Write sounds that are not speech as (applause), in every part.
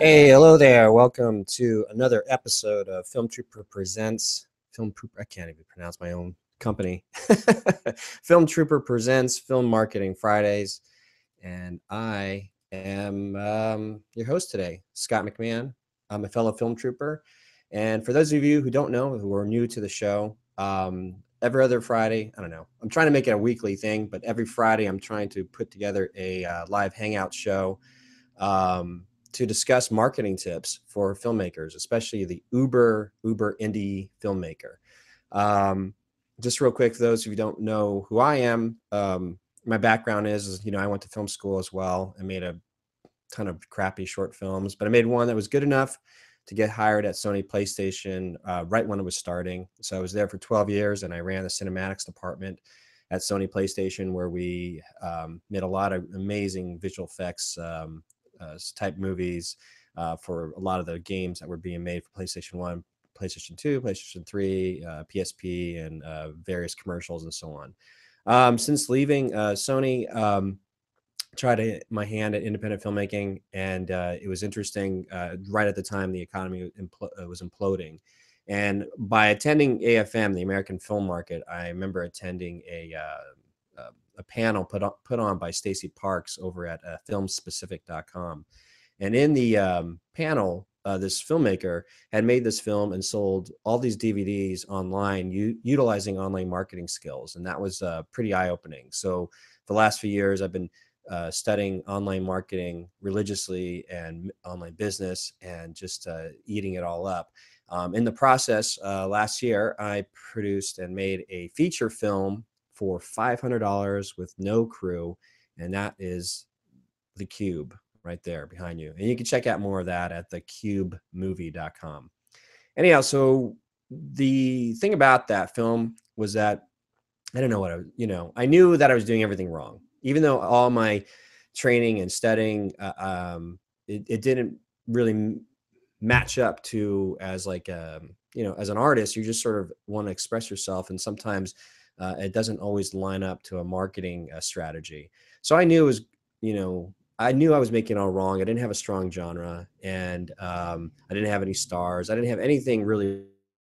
Hey, hello there. Welcome to another episode of Film Trooper Presents. Film Trooper, I can't even pronounce my own company. (laughs) Film Trooper Presents Film Marketing Fridays. And I am um, your host today, Scott McMahon. I'm a fellow film trooper. And for those of you who don't know, who are new to the show, um, every other Friday, I don't know, I'm trying to make it a weekly thing, but every Friday I'm trying to put together a uh, live hangout show um, to discuss marketing tips for filmmakers, especially the uber, uber indie filmmaker. Um, just real quick, for those of you who don't know who I am, um, my background is, is, you know, I went to film school as well and made a ton of crappy short films, but I made one that was good enough to get hired at Sony PlayStation uh, right when it was starting. So I was there for 12 years and I ran the cinematics department at Sony PlayStation where we um, made a lot of amazing visual effects um, type movies uh, for a lot of the games that were being made for PlayStation 1, PlayStation 2, PlayStation 3, uh, PSP, and uh, various commercials and so on. Um, since leaving uh, Sony, um, tried my hand at independent filmmaking, and uh, it was interesting. Uh, right at the time, the economy impl- uh, was imploding, and by attending AFM, the American Film Market, I remember attending a uh, uh, a panel put on, put on by Stacey Parks over at uh, filmspecific.com. And in the um, panel, uh, this filmmaker had made this film and sold all these DVDs online, utilizing online marketing skills. And that was uh, pretty eye opening. So, the last few years, I've been uh, studying online marketing religiously and online business and just uh, eating it all up. Um, in the process, uh, last year, I produced and made a feature film for $500 with no crew, and that is The Cube right there behind you. And you can check out more of that at thecubemovie.com. Anyhow, so the thing about that film was that I don't know what I, you know, I knew that I was doing everything wrong even though all my training and studying uh, um, it, it, didn't really match up to as like um, you know as an artist you just sort of want to express yourself and sometimes uh, it doesn't always line up to a marketing uh, strategy so i knew it was you know i knew i was making it all wrong i didn't have a strong genre and um, i didn't have any stars i didn't have anything really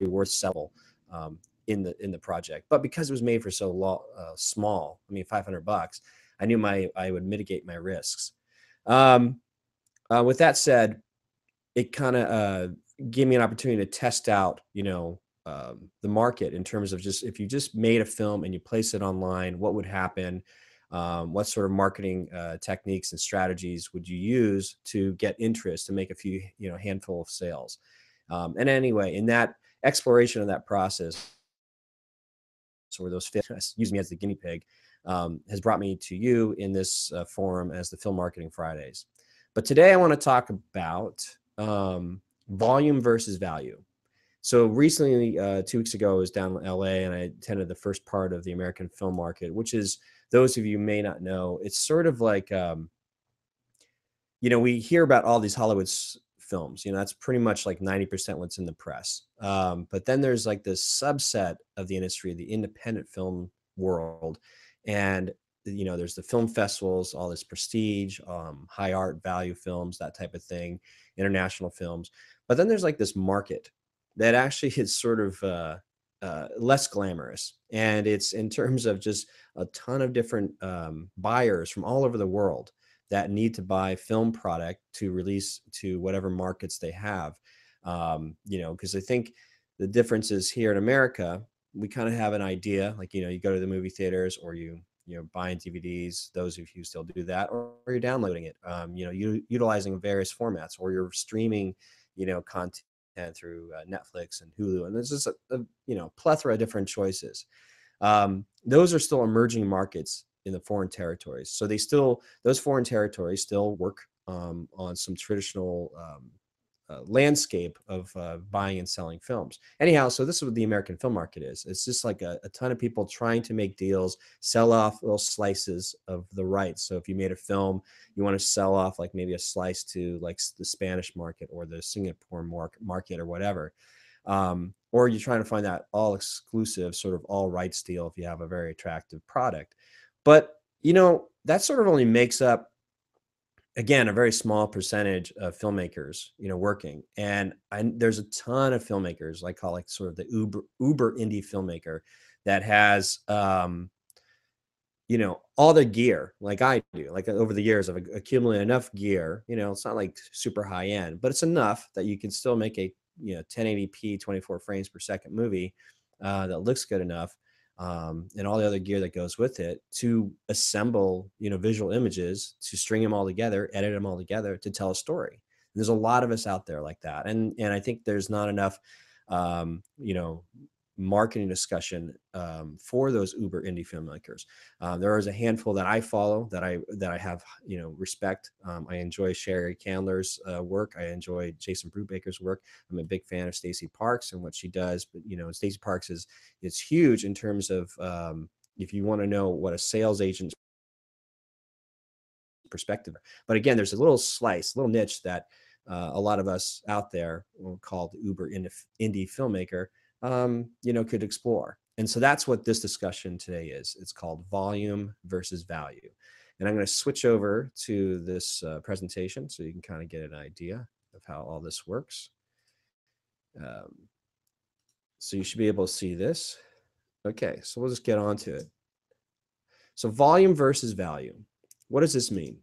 worth selling um, in the in the project. But because it was made for so uh, small, I mean, 500 bucks, I knew my I would mitigate my risks. Um, uh, with that said, it kind of uh, gave me an opportunity to test out, you know, um, the market in terms of just if you just made a film and you place it online, what would happen? Um, what sort of marketing uh, techniques and strategies would you use to get interest to make a few, you know, handful of sales? Um, and anyway, in that exploration of that process, so or those (laughs) use me as the guinea pig um, has brought me to you in this uh, forum as the film marketing fridays but today i want to talk about um, volume versus value so recently uh, two weeks ago i was down in la and i attended the first part of the american film market which is those of you may not know it's sort of like um, you know we hear about all these hollywood films. You know, that's pretty much like 90% what's in the press. Um, but then there's like this subset of the industry, the independent film world. And, you know, there's the film festivals, all this prestige, um, high art value films, that type of thing, international films. But then there's like this market that actually is sort of uh, uh, less glamorous. And it's in terms of just a ton of different um, buyers from all over the world that need to buy film product to release to whatever markets they have. Um, you know, because I think the difference is here in America, we kind of have an idea, like you know, you go to the movie theaters or you you know buying DVDs. Those of you still do that, or, or you're downloading it. Um, you know, you utilizing various formats, or you're streaming, you know, content through uh, Netflix and Hulu, and there's just a, a you know plethora of different choices. Um, those are still emerging markets in the foreign territories. So they still those foreign territories still work um, on some traditional um, uh, landscape of uh, buying and selling films. Anyhow, so this is what the American film market is. It's just like a, a, ton of people trying to make deals, sell off little slices of the rights. So if you made a film, you want to sell off like maybe a slice to like the Spanish market or the Singapore market or whatever. Um, or you're trying to find that all exclusive sort of all rights deal if you have a very attractive product But, you know, that sort of only makes up again a very small percentage of filmmakers you know working and I, there's a ton of filmmakers i call like sort of the uber uber indie filmmaker that has um you know all the gear like i do like over the years i've accumulated enough gear you know it's not like super high end but it's enough that you can still make a you know 1080p 24 frames per second movie uh, that looks good enough um, and all the other gear that goes with it to assemble you know visual images to string them all together edit them all together to tell a story. And there's a lot of us out there like that and and i think there's not enough um, you know marketing discussion um, for those uber indie filmmakers. Uh, there is a handful that i follow that i that i have you know respect. Um, i enjoy sheri candler's uh, work. I enjoy jason brubaker's work. I'm a big fan of stacey parks and what she does but you know stacey parks is is huge in terms of um, if you want to know what a sales agent perspective but again there's a little slice little niche that uh, a lot of us out there called uber indie, indie filmmaker um, you know, could explore. And so that's what this discussion today is. It's called volume versus value. And I'm going to switch over to this uh, presentation so you can kind of get an idea of how all this works. Um, so you should be able to see this. Okay, so we'll just get on to it. So volume versus value. What does this mean?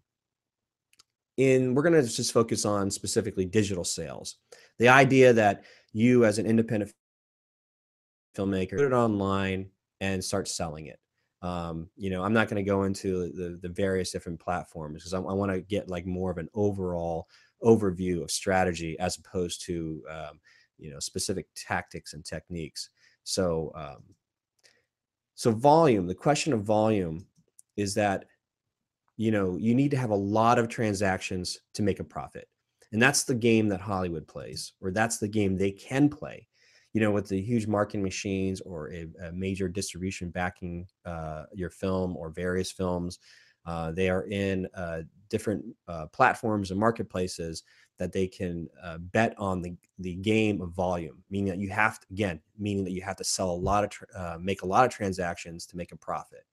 In we're going to just focus on specifically digital sales. The idea that you as an independent filmmaker, put it online and start selling it. Um, you know, I'm not going to go into the, the various different platforms because I, I want to get like more of an overall overview of strategy as opposed to, um, you know, specific tactics and techniques. So, um, so volume, the question of volume is that, you know, you need to have a lot of transactions to make a profit. And that's the game that Hollywood plays, or that's the game they can play you know, with the huge marketing machines or a, a major distribution backing uh, your film or various films, uh, they are in uh, different uh, platforms and marketplaces that they can uh, bet on the, the game of volume, meaning that you have to, again, meaning that you have to sell a lot of, uh, make a lot of transactions to make a profit.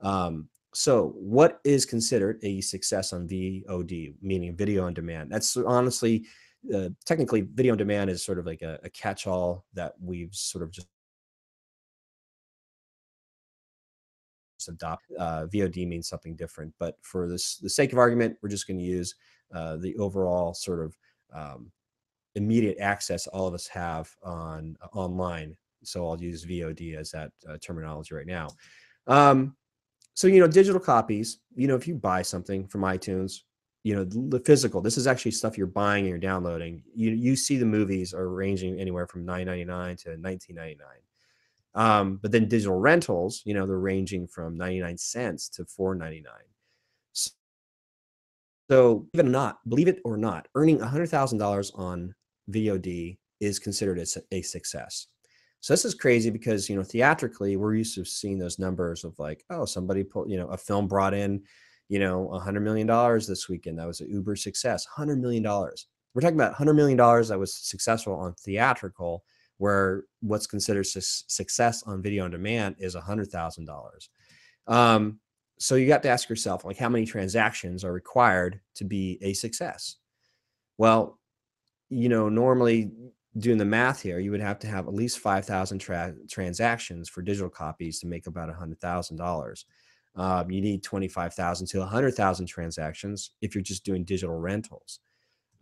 Um, so what is considered a success on VOD, meaning video on demand? That's honestly uh, technically video on demand is sort of like a, a catch-all that we've sort of just adopt. Uh, VOD means something different, but for this the sake of argument, we're just going to use uh, the overall sort of um, immediate access all of us have on uh, online. So I'll use VOD as that uh, terminology right now. Um, so you know, digital copies. You know, if you buy something from iTunes, you know the physical this is actually stuff you're buying and you're downloading. You you see the movies are ranging anywhere from 9.99 to 19.99 um, but then digital rentals you know they're ranging from 99 cents to 4.99 so even not believe it or not earning $100000 on vod is considered a, a success. So this is crazy because you know theatrically we're used to seeing those numbers of like oh somebody put you know a film brought in you know, $100 million this weekend. That was an Uber success, $100 million. We're talking about $100 million that was successful on theatrical, where what's considered su success on video on demand is $100,000. Um, so you got to ask yourself, like, how many transactions are required to be a success? Well, you know, normally doing the math here, you would have to have at least 5,000 tra transactions for digital copies to make about $100,000. Um, you need 25,000 to 100,000 transactions if you're just doing digital rentals.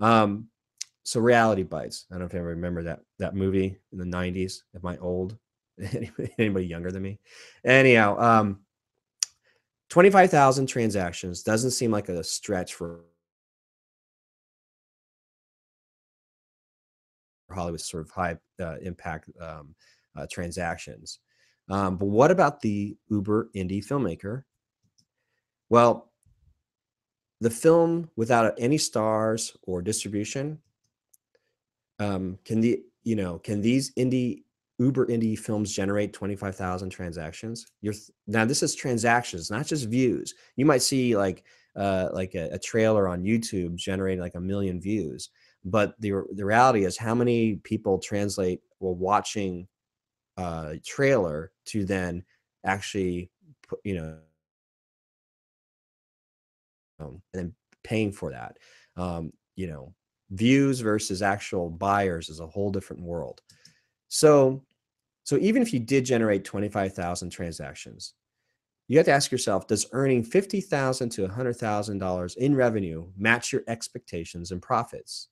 Um, so reality bites. I don't know if you ever remember that that movie in the 90s. Am I old? (laughs) Anybody younger than me? Anyhow, um, 25,000 transactions doesn't seem like a stretch for Hollywood sort of high uh, impact um, uh, transactions. Um, but what about the Uber indie filmmaker? Well, the film without any stars or distribution, um, can the you know can these indie Uber indie films generate 25,000 transactions? You're now this is transactions, not just views. You might see like uh, like a, a trailer on YouTube generating like a million views, but the the reality is how many people translate while watching uh, trailer to then actually put, you know and then paying for that. Um, you know, views versus actual buyers is a whole different world. So, so even if you did generate 25,000 transactions, you have to ask yourself, does earning 50,000 to $100,000 in revenue match your expectations and profits?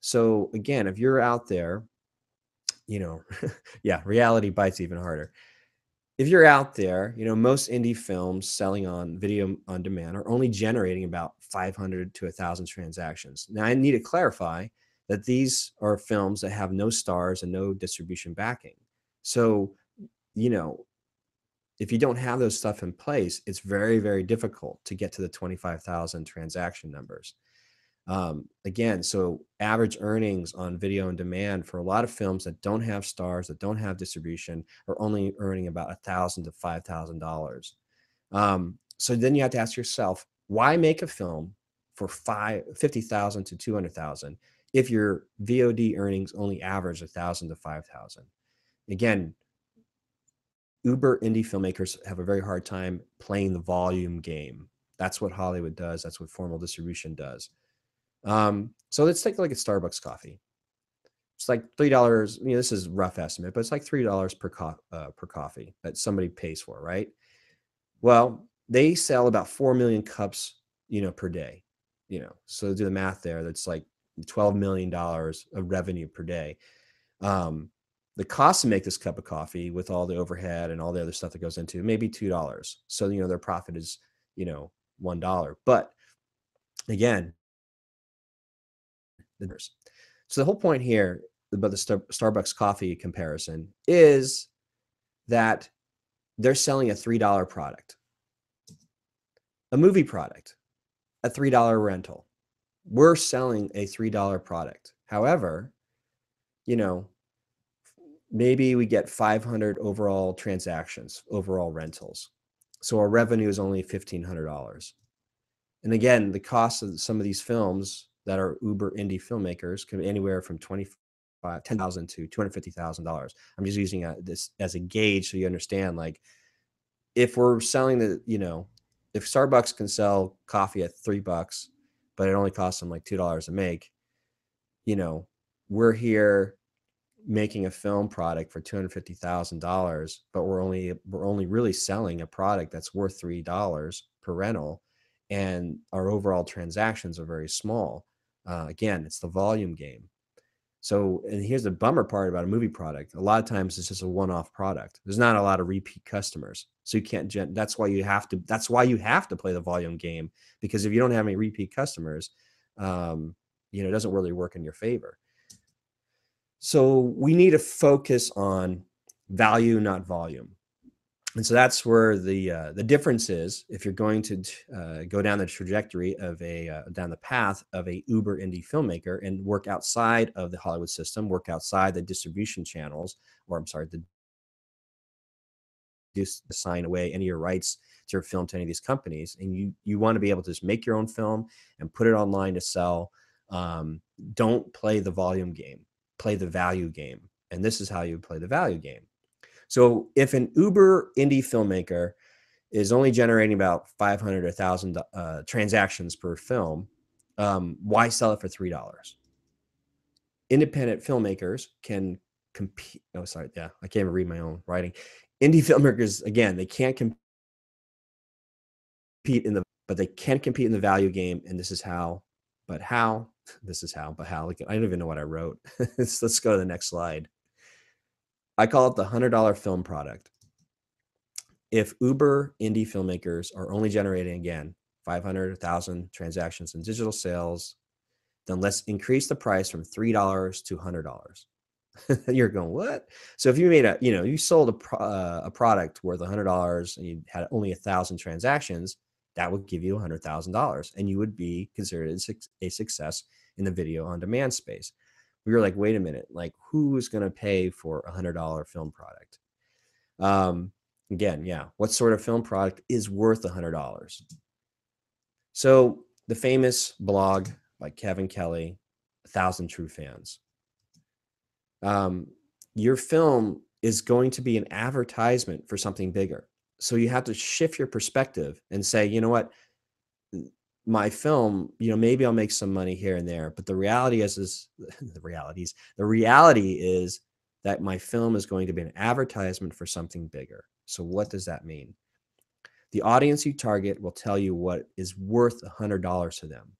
So again, if you're out there, you know, (laughs) yeah, reality bites even harder if you're out there, you know, most indie films selling on video on demand are only generating about 500 to 1,000 transactions. Now, I need to clarify that these are films that have no stars and no distribution backing. So, you know, if you don't have those stuff in place, it's very, very difficult to get to the 25,000 transaction numbers. Um, again, so average earnings on video on demand for a lot of films that don't have stars, that don't have distribution, are only earning about a thousand to five thousand dollars. Um, so then you have to ask yourself, why make a film for five fifty thousand to two hundred thousand if your VOD earnings only average a thousand to five thousand? Again, uber indie filmmakers have a very hard time playing the volume game. That's what Hollywood does. That's what formal distribution does. Um, so let's take like a Starbucks coffee. It's like three dollars. You know, this is rough estimate, but it's like three dollars per co- uh, per coffee that somebody pays for, right? Well, they sell about four million cups, you know, per day. You know, so do the math there. That's like twelve million dollars of revenue per day. Um, the cost to make this cup of coffee with all the overhead and all the other stuff that goes into maybe two dollars. So you know their profit is you know one dollar. But again, So the whole point here about the Star- Starbucks coffee comparison is that they're selling a $3 product. A movie product, a $3 rental. We're selling a $3 product. However, you know, maybe we get 500 overall transactions, overall rentals. So our revenue is only $1,500. And again, the cost of some of these films that are uber indie filmmakers can be anywhere from 25 10000 to $250000 i'm just using a, this as a gauge so you understand like if we're selling the you know if starbucks can sell coffee at three bucks but it only costs them like two dollars to make you know we're here making a film product for $250000 but we're only we're only really selling a product that's worth three dollars per rental and our overall transactions are very small uh, again, it's the volume game. So, and here's the bummer part about a movie product. A lot of times it's just a one-off product. There's not a lot of repeat customers. So you can't gen- that's why you have to that's why you have to play the volume game because if you don't have any repeat customers, um, you know, it doesn't really work in your favor. So we need to focus on value, not volume and so that's where the uh, the difference is if you're going to uh, go down the trajectory of a uh, down the path of a uber indie filmmaker and work outside of the hollywood system work outside the distribution channels or i'm sorry the assign away any of your rights to your film to any of these companies and you you want to be able to just make your own film and put it online to sell um, don't play the volume game play the value game and this is how you play the value game so if an Uber indie filmmaker is only generating about 500 or 1,000 uh, transactions per film, um, why sell it for $3? Independent filmmakers can compete. Oh, sorry. Yeah, I can't even read my own writing. Indie filmmakers, again, they can't compete in the, but they can compete in the value game. And this is how, but how, (laughs) this is how, but how. I don't even know what I wrote. (laughs) let's go to the next slide. I call it the $100 film product. If Uber indie filmmakers are only generating again 500,000 transactions in digital sales, then let's increase the price from $3 to $100. (laughs) You're going, what? So if you made a, you know, you sold a, pro, uh, a product worth $100 and you had only a thousand transactions, that would give you $100,000 and you would be considered a success in the video on demand space we were like, wait a minute, like who's going to pay for a hundred dollar film product? Um, again, yeah, what sort of film product is worth a hundred dollars? So the famous blog by Kevin Kelly, a thousand true fans. Um, your film is going to be an advertisement for something bigger. So you have to shift your perspective and say, you know what? My film, you know, maybe I'll make some money here and there, but the reality is, is (laughs) the realities. The reality is that my film is going to be an advertisement for something bigger. So what does that mean? The audience you target will tell you what is worth a hundred dollars to them.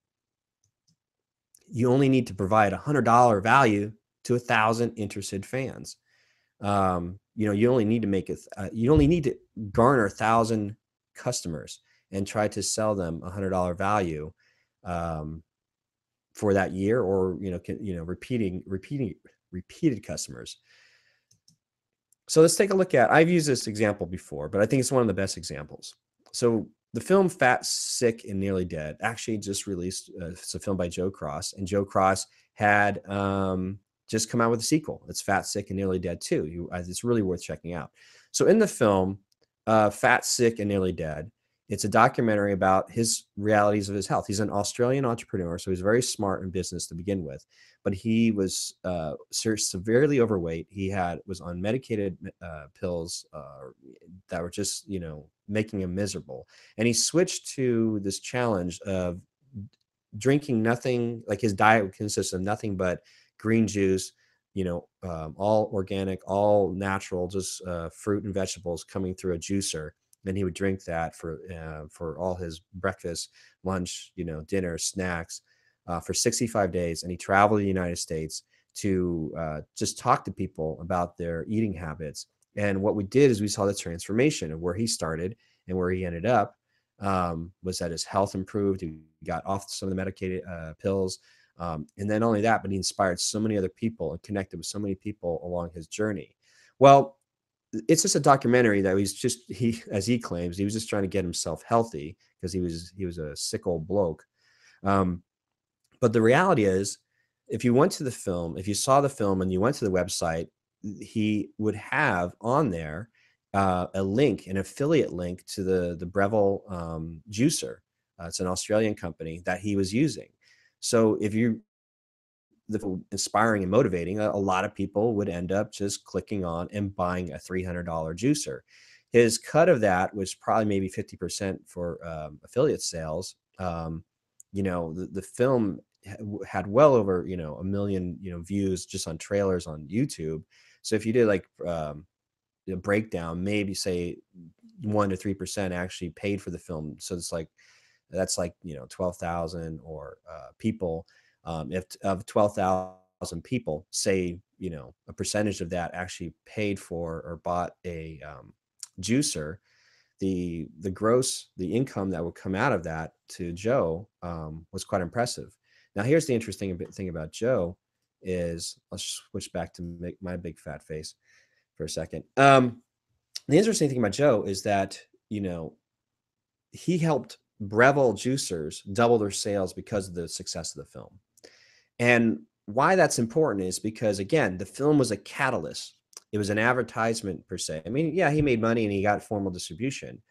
You only need to provide a hundred dollar value to a thousand interested fans. Um, you know, you only need to make it. Uh, you only need to garner a thousand customers and try to sell them a hundred dollar value um, for that year, or you know, can, you know, repeating, repeating, repeated customers. So let's take a look at. I've used this example before, but I think it's one of the best examples. So the film Fat, Sick, and Nearly Dead actually just released. Uh, it's a film by Joe Cross, and Joe Cross had um, just come out with a sequel. It's Fat, Sick, and Nearly Dead too. You, it's really worth checking out. So in the film, uh, Fat, Sick, and Nearly Dead, it's a documentary about his realities of his health. He's an Australian entrepreneur, so he's very smart in business to begin with. But he was uh, severely overweight. He had was on medicated uh, pills uh, that were just you know making him miserable. And he switched to this challenge of drinking nothing. Like his diet consists of nothing but green juice, you know, um, all organic, all natural, just uh, fruit and vegetables coming through a juicer then he would drink that for uh, for all his breakfast, lunch, you know, dinner, snacks, uh, for 65 days, and he traveled to the United States to uh, just talk to people about their eating habits. And what we did is we saw the transformation of where he started and where he ended up. Um, was that his health improved? He got off some of the medicated uh, pills. Um, and then only that, but he inspired so many other people and connected with so many people along his journey. Well, it's just a documentary that he's just he as he claims he was just trying to get himself healthy because he was he was a sick old bloke. Um, but the reality is if you went to the film if you saw the film and you went to the website he would have on there uh, a link an affiliate link to the the breville um, juicer. Uh, it's an australian company that he was using. So if you the inspiring and motivating, a, a, lot of people would end up just clicking on and buying a $300 juicer. His cut of that was probably maybe 50% for um, affiliate sales. Um, you know, the, the film had well over, you know, a million, you know, views just on trailers on YouTube. So if you did like um, a breakdown, maybe say one to 3% actually paid for the film. So it's like, that's like, you know, 12,000 or uh, people um, if of 12,000 people, say, you know, a percentage of that actually paid for or bought a um, juicer, the the gross the income that would come out of that to Joe um, was quite impressive. Now, here's the interesting thing about Joe is I'll switch back to my big fat face for a second. Um, the interesting thing about Joe is that you know he helped Breville juicers double their sales because of the success of the film. And why that's important is because, again, the film was a catalyst. It was an advertisement per se. I mean, yeah, he made money and he got formal distribution,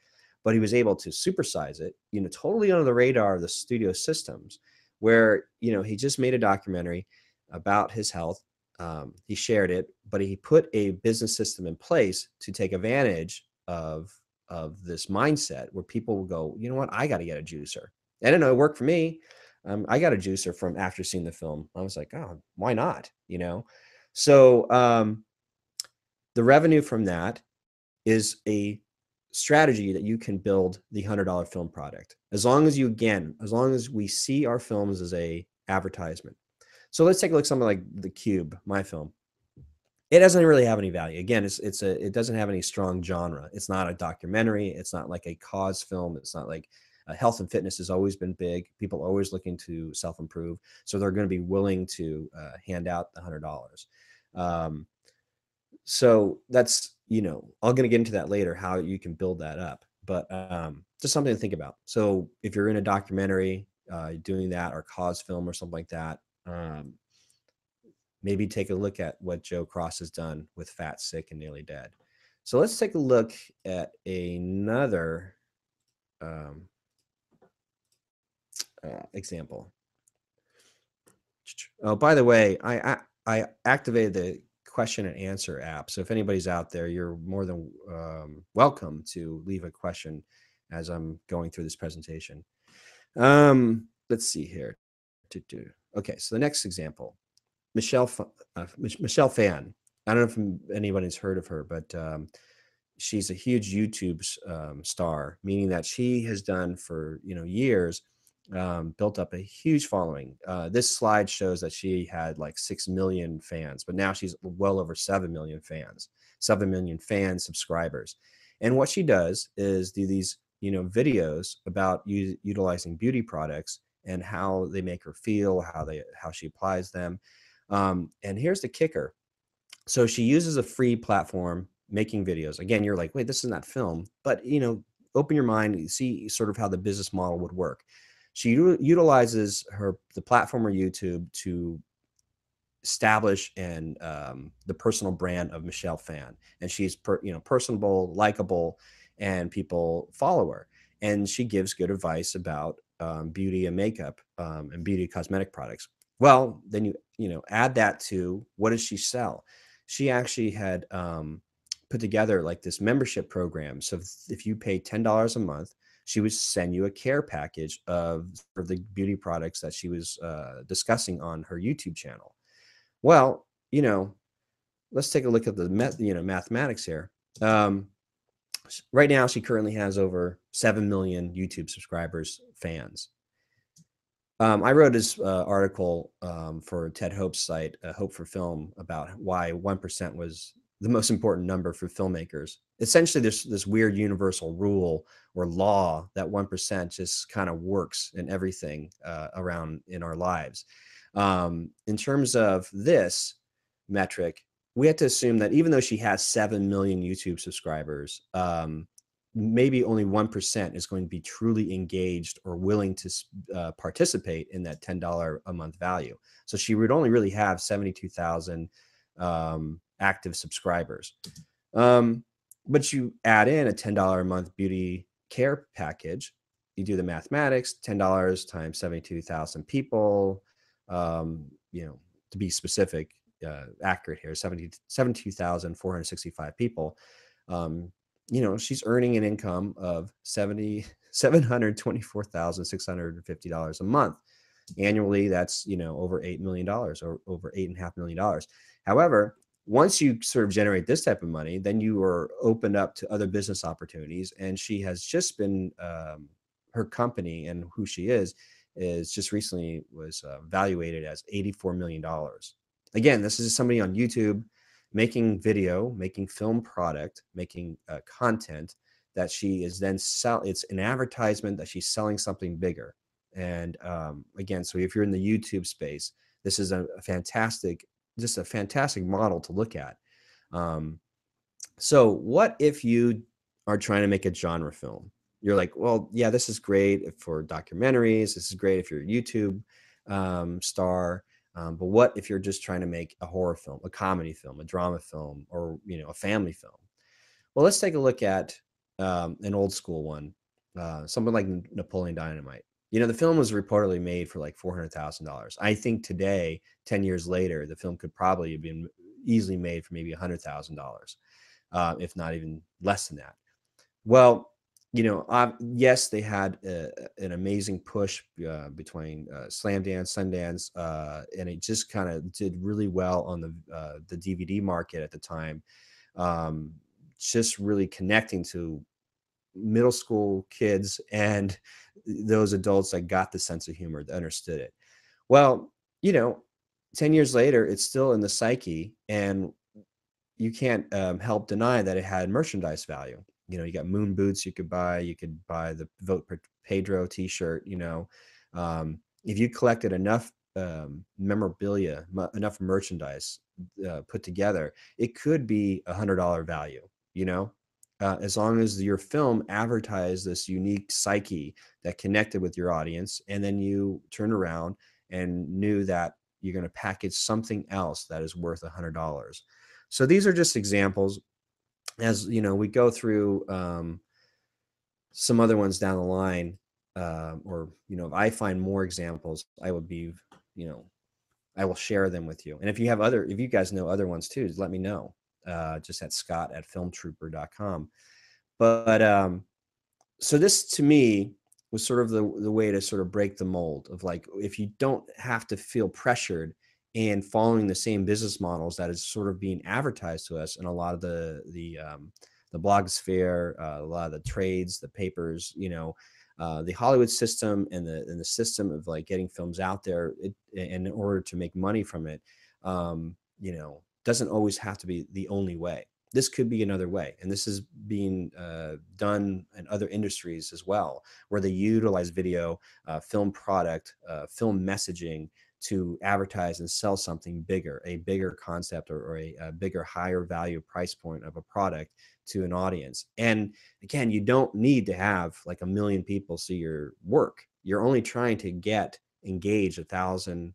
but he was able to supersize it, you know, totally under the radar of the studio systems, where, you know, he just made a documentary about his health. Um, he shared it, but he put a business system in place to take advantage of of this mindset where people will go, you know what, I got to get a juicer. I don't know, it worked for me. Um, I got a juicer from after seeing the film. I was like, oh, why not? You know, so um, the revenue from that is a strategy that you can build the hundred dollar film product. As long as you again as long as we see our films as a advertisement. So let's take a look at something like the cube my film. It doesn't really have any value. Again it's it's a it doesn't have any strong genre. It's not a documentary. It's not like a cause film. It's not like uh, health and fitness has always been big. People always looking to self improve, so they're going to be willing to uh, hand out the hundred dollars. Um, so that's you know I'm going to get into that later how you can build that up, but um, just something to think about. So if you're in a documentary uh, doing that or cause film or something like that. Um, maybe take a look at what Joe Cross has done with Fat, Sick, and Nearly Dead. So let's take a look at another um, uh, example. Oh, by the way, I, I activated the question and answer app. So if anybody's out there, you're more than um, welcome to leave a question as I'm going through this presentation. Um, let's see here. Okay, so the next example, Michelle uh, Michelle Phan. I don't know if anybody's heard of her, but um, she's a huge YouTube um, star, meaning that she has done for you know years, um, built up a huge following. Uh, this slide shows that she had like six million fans, but now she's well over seven million fans, seven million fan subscribers. And what she does is do these you know videos about u- utilizing beauty products and how they make her feel, how they how she applies them. Um, and here's the kicker. So she uses a free platform making videos. Again, you're like, wait, this is not film, but you know, open your mind, see sort of how the business model would work. She utilizes her the platform or YouTube to establish and um, the personal brand of Michelle Phan, and she's per, you know personable, likable, and people follow her. And she gives good advice about um, beauty and makeup um, and beauty cosmetic products. Well, then you you know add that to what does she sell? She actually had um, put together like this membership program. So if you pay ten dollars a month, she would send you a care package of, the beauty products that she was uh, discussing on her YouTube channel. Well, you know, let's take a look at the you know mathematics here. Um, right now, she currently has over seven million YouTube subscribers, fans. Um, I wrote this uh, article um, for Ted Hope's site, uh, Hope for Film, about why one percent was the most important number for filmmakers. Essentially, there's this weird universal rule or law that 1% just kind of works in everything uh, around in our lives. Um, in terms of this metric, we have to assume that even though she has 7 million YouTube subscribers, um, maybe only 1% is going to be truly engaged or willing to uh, participate in that $10 a month value. So she would only really have 72,000 um, active subscribers. Um, but you add in a $10 a month beauty care package, you do the mathematics, $10 times 72,000 people, um, you know, to be specific, uh, accurate here, 70, 72,465 people. Um, you know, she's earning an income of 70, (laughs) $724,650 a month. Annually, that's, you know, over $8 million or over eight and a half million dollars. However, once you sort of generate this type of money, then you are opened up to other business opportunities. And she has just been um, her company and who she is is just recently was uh, valuated as 84 million dollars. Again, this is somebody on YouTube making video, making film product, making uh, content that she is then sell. It's an advertisement that she's selling something bigger. And um, again, so if you're in the YouTube space, this is a, a fantastic just a fantastic model to look at. Um, so, what if you are trying to make a genre film? You're like, well, yeah, this is great for documentaries. This is great if you're a YouTube um, star. Um, but what if you're just trying to make a horror film, a comedy film, a drama film, or you know, a family film? Well, let's take a look at um, an old school one, uh, something like Napoleon Dynamite. You know, the film was reportedly made for like four hundred thousand dollars. I think today, ten years later, the film could probably have been easily made for maybe a hundred thousand uh, dollars, if not even less than that. Well, you know, uh, yes, they had a, an amazing push uh, between uh, Slamdance, Sundance, uh, and it just kind of did really well on the uh, the DVD market at the time. Um, just really connecting to middle school kids and those adults that got the sense of humor that understood it. Well you know 10 years later it's still in the psyche and you can't um, help deny that it had merchandise value. You know you got moon boots you could buy you could buy the vote pedro t-shirt you know um, if you collected enough um, memorabilia m- enough merchandise uh, put together it could be a hundred dollar value you know uh, as long as your film advertised this unique psyche that connected with your audience and then you turn around and knew that you're going to package something else that is worth a hundred dollars. So these are just examples. As you know we go through um, some other ones down the line uh, or you know if i find more examples i would be you know i will share them with you. And if you have other if you guys know other ones too let me know uh, just at scott at filmtrooper.com. But um, so this to me was sort of the the way to sort of break the mold of like if you don't have to feel pressured and following the same business models that is sort of being advertised to us in a lot of the the um, the blogosphere, uh, a lot of the trades, the papers, you know, uh, the Hollywood system and the and the system of like getting films out there it, in order to make money from it, um, you know, doesn't always have to be the only way. This could be another way, and this is being uh, done in other industries as well, where they utilize video, uh, film product, uh, film messaging to advertise and sell something bigger, a bigger concept or, or a, a, bigger, higher value price point of a product to an audience. And again, you don't need to have like a million people see your work. You're only trying to get engaged a thousand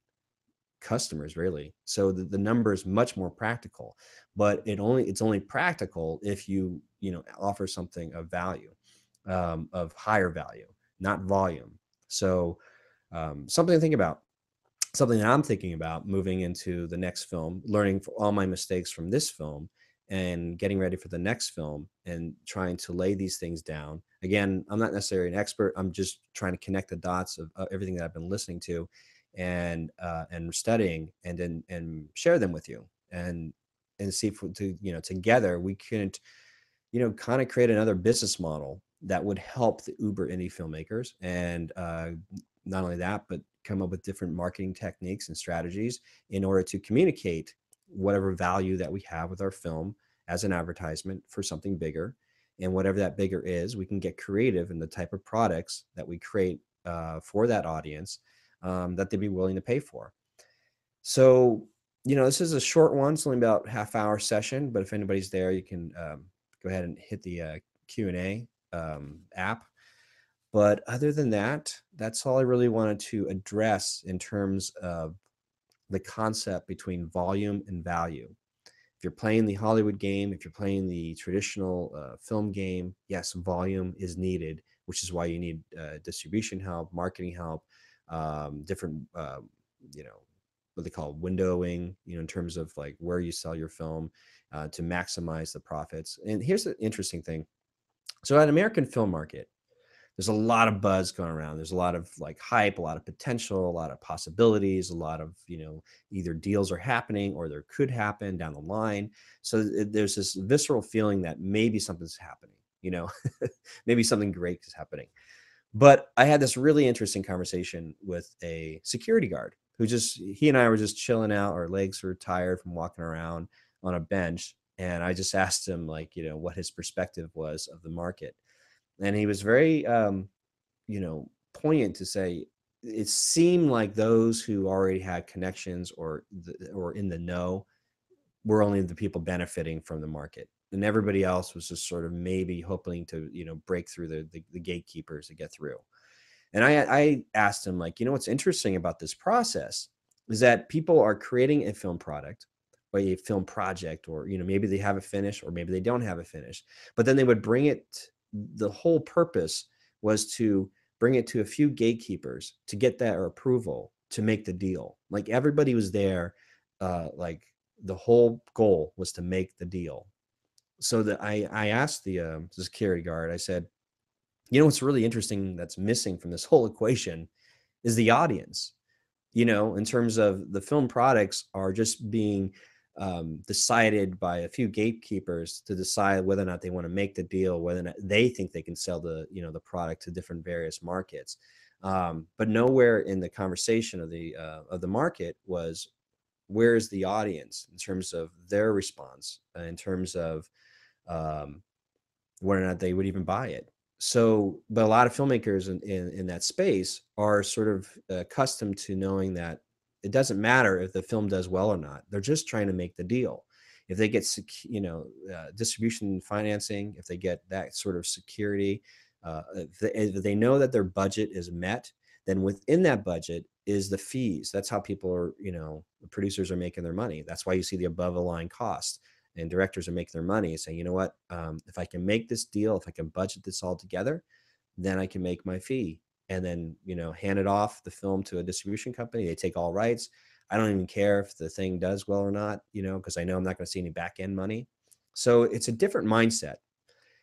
customers really so the, the number is much more practical but it only it's only practical if you you know offer something of value um, of higher value not volume so um, something to think about something that i'm thinking about moving into the next film learning all my mistakes from this film and getting ready for the next film and trying to lay these things down. Again, I'm not necessarily an expert. I'm just trying to connect the dots of uh, everything that I've been listening to and uh, and studying and then and share them with you and and see if to you know together we couldn't you know kind of create another business model that would help the uber indie filmmakers and uh, not only that but come up with different marketing techniques and strategies in order to communicate whatever value that we have with our film as an advertisement for something bigger. And whatever that bigger is, we can get creative in the type of products that we create uh, for that audience um, that they'd be willing to pay for. So, you know, this is a short one. It's only about half hour session, but if anybody's there, you can um, go ahead and hit the uh, Q and A um, app. But other than that, that's all I really wanted to address in terms of the concept between volume and value. If you're playing the Hollywood game, if you're playing the traditional uh, film game, yes, volume is needed, which is why you need uh, distribution help, marketing help, um, different, uh, you know, what they call windowing, you know, in terms of like where you sell your film uh, to maximize the profits. And here's the interesting thing. So, at American film market, there's a lot of buzz going around. There's a lot of like hype, a lot of potential, a lot of possibilities, a lot of, you know, either deals are happening or there could happen down the line. So it, there's this visceral feeling that maybe something's happening, you know, (laughs) maybe something great is happening. But I had this really interesting conversation with a security guard who just, he and I were just chilling out. Our legs were tired from walking around on a bench. And I just asked him, like, you know, what his perspective was of the market and he was very um, you know poignant to say it seemed like those who already had connections or the, or in the know were only the people benefiting from the market and everybody else was just sort of maybe hoping to you know break through the, the, the gatekeepers to get through and I, I asked him like you know what's interesting about this process is that people are creating a film product or a film project or you know maybe they have a finish or maybe they don't have a finish but then they would bring it the whole purpose was to bring it to a few gatekeepers to get that approval to make the deal. Like everybody was there, uh, like the whole goal was to make the deal. So that I I asked the uh, security guard, I said, you know what's really interesting that's missing from this whole equation is the audience. You know, in terms of the film products are just being um, decided by a few gatekeepers to decide whether or not they want to make the deal, whether or not they think they can sell the you know the product to different various markets. Um, but nowhere in the conversation of the uh, of the market was where is the audience in terms of their response, uh, in terms of um, whether or not they would even buy it. So, but a lot of filmmakers in, in, in that space are sort of accustomed to knowing that it doesn't matter if the film does well or not. They're just trying to make the deal. If they get, you know, uh, distribution financing, if they get that sort of security, uh, if, they, if they know that their budget is met, then within that budget is the fees. That's how people are, you know, producers are making their money. That's why you see the above the line cost and directors are making their money saying, you know what, um, if I can make this deal, if I can budget this all together, then I can make my fee. And then you know hand it off the film to a distribution company they take all rights. I don't even care if the thing does well or not you know because i know i'm not going to see any back end money. So it's a different mindset.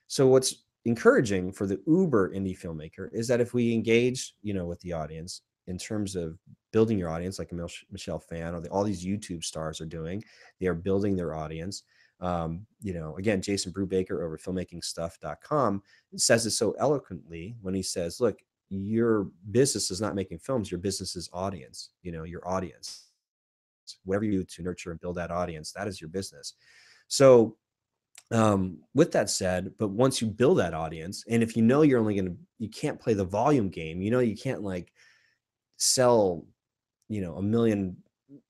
So what's encouraging for the uber indie filmmaker is that if we engage you know with the audience in terms of building your audience like michelle Phan or the, all these youtube stars are doing they are building their audience um, you know again jason brubaker over filmmakingstuff.com says it so eloquently when he says look your business is not making films your business is audience you know your audience. Whatever you do to nurture and build that audience that is your business. So um, with that said but once you build that audience and if you know you're only to you can't play the volume game you know you can't like sell you know a million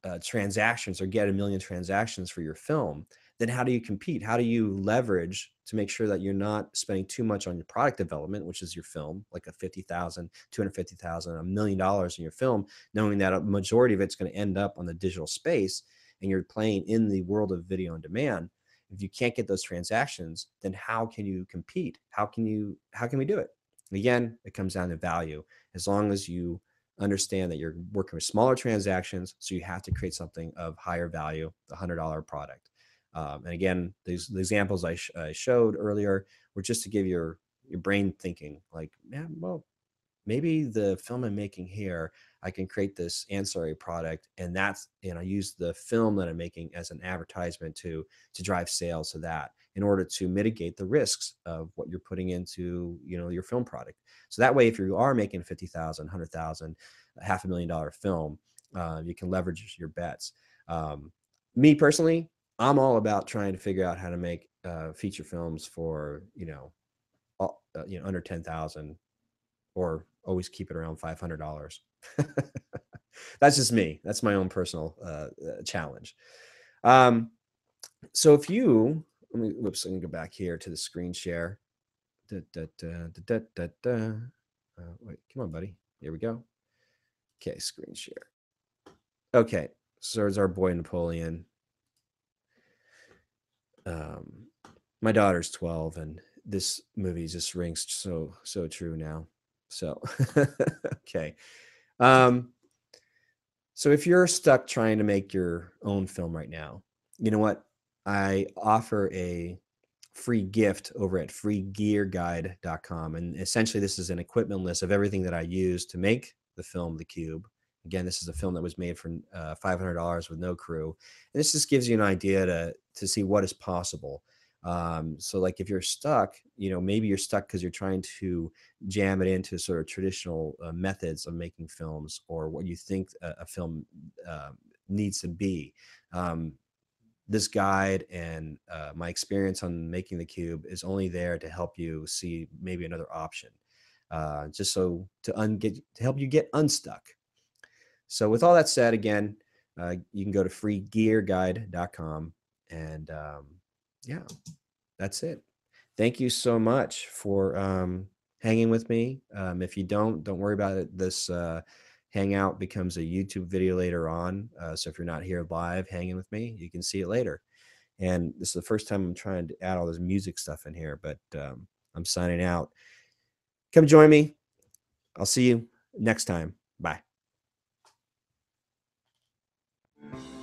uh, transactions or get a million transactions for your film then how do you compete? How do you leverage to make sure that you're not spending too much on your product development which is your film like a 50000 250000 a million dollars in your film knowing that a majority of it's going to end up on the digital space and you're playing in the world of video on demand? If you can't get those transactions then how can you compete? How can you how can we do it? Again it comes down to value. As long as you understand that you're working with smaller transactions so you have to create something of higher value the $100 product um, and again these the examples I, sh- I showed earlier were just to give your your brain thinking like man well maybe the film i'm making here I can create this ancillary product, and that's and I use the film that I'm making as an advertisement to to drive sales to that in order to mitigate the risks of what you're putting into you know your film product. So that way, if you are making fifty thousand, hundred thousand, half a million dollar film, uh, you can leverage your bets. Um, me personally, I'm all about trying to figure out how to make uh, feature films for you know, all, uh, you know under ten thousand, or always keep it around five hundred dollars. (laughs) That's just me. That's my own personal uh, uh, challenge. Um, so if you, let me, whoops, I can go back here to the screen share. Da, da, da, uh, wait, come on, buddy. Here we go. Okay, screen share. Okay, so there's our boy Napoleon. Um, my daughter's 12, and this movie just rings so so true now. So, (laughs) okay. Um, so if you're stuck trying to make your own film right now, you know what? I offer a free gift over at freegearguide.com. And essentially, this is an equipment list of everything that I use to make the film The Cube. Again, this is a film that was made for uh, $500 with no crew. And this just gives you an idea to, to see what is possible. Um, so like if you're stuck, you know, maybe you're stuck because you're trying to jam it into sort of traditional uh, methods of making films or what you think a, a film uh, needs to be. Um, this guide and uh, my experience on making the cube is only there to help you see maybe another option, uh, just so to un- get to help you get unstuck. So with all that said, again, uh, you can go to freegearguide.com and um, yeah, that's it. Thank you so much for um, hanging with me. Um, if you don't, don't worry about it. This uh, hangout becomes a YouTube video later on. Uh, so if you're not here live hanging with me, you can see it later. And this is the first time I'm trying to add all this music stuff in here, but um, I'm signing out. Come join me. I'll see you next time. Bye. Mm-hmm.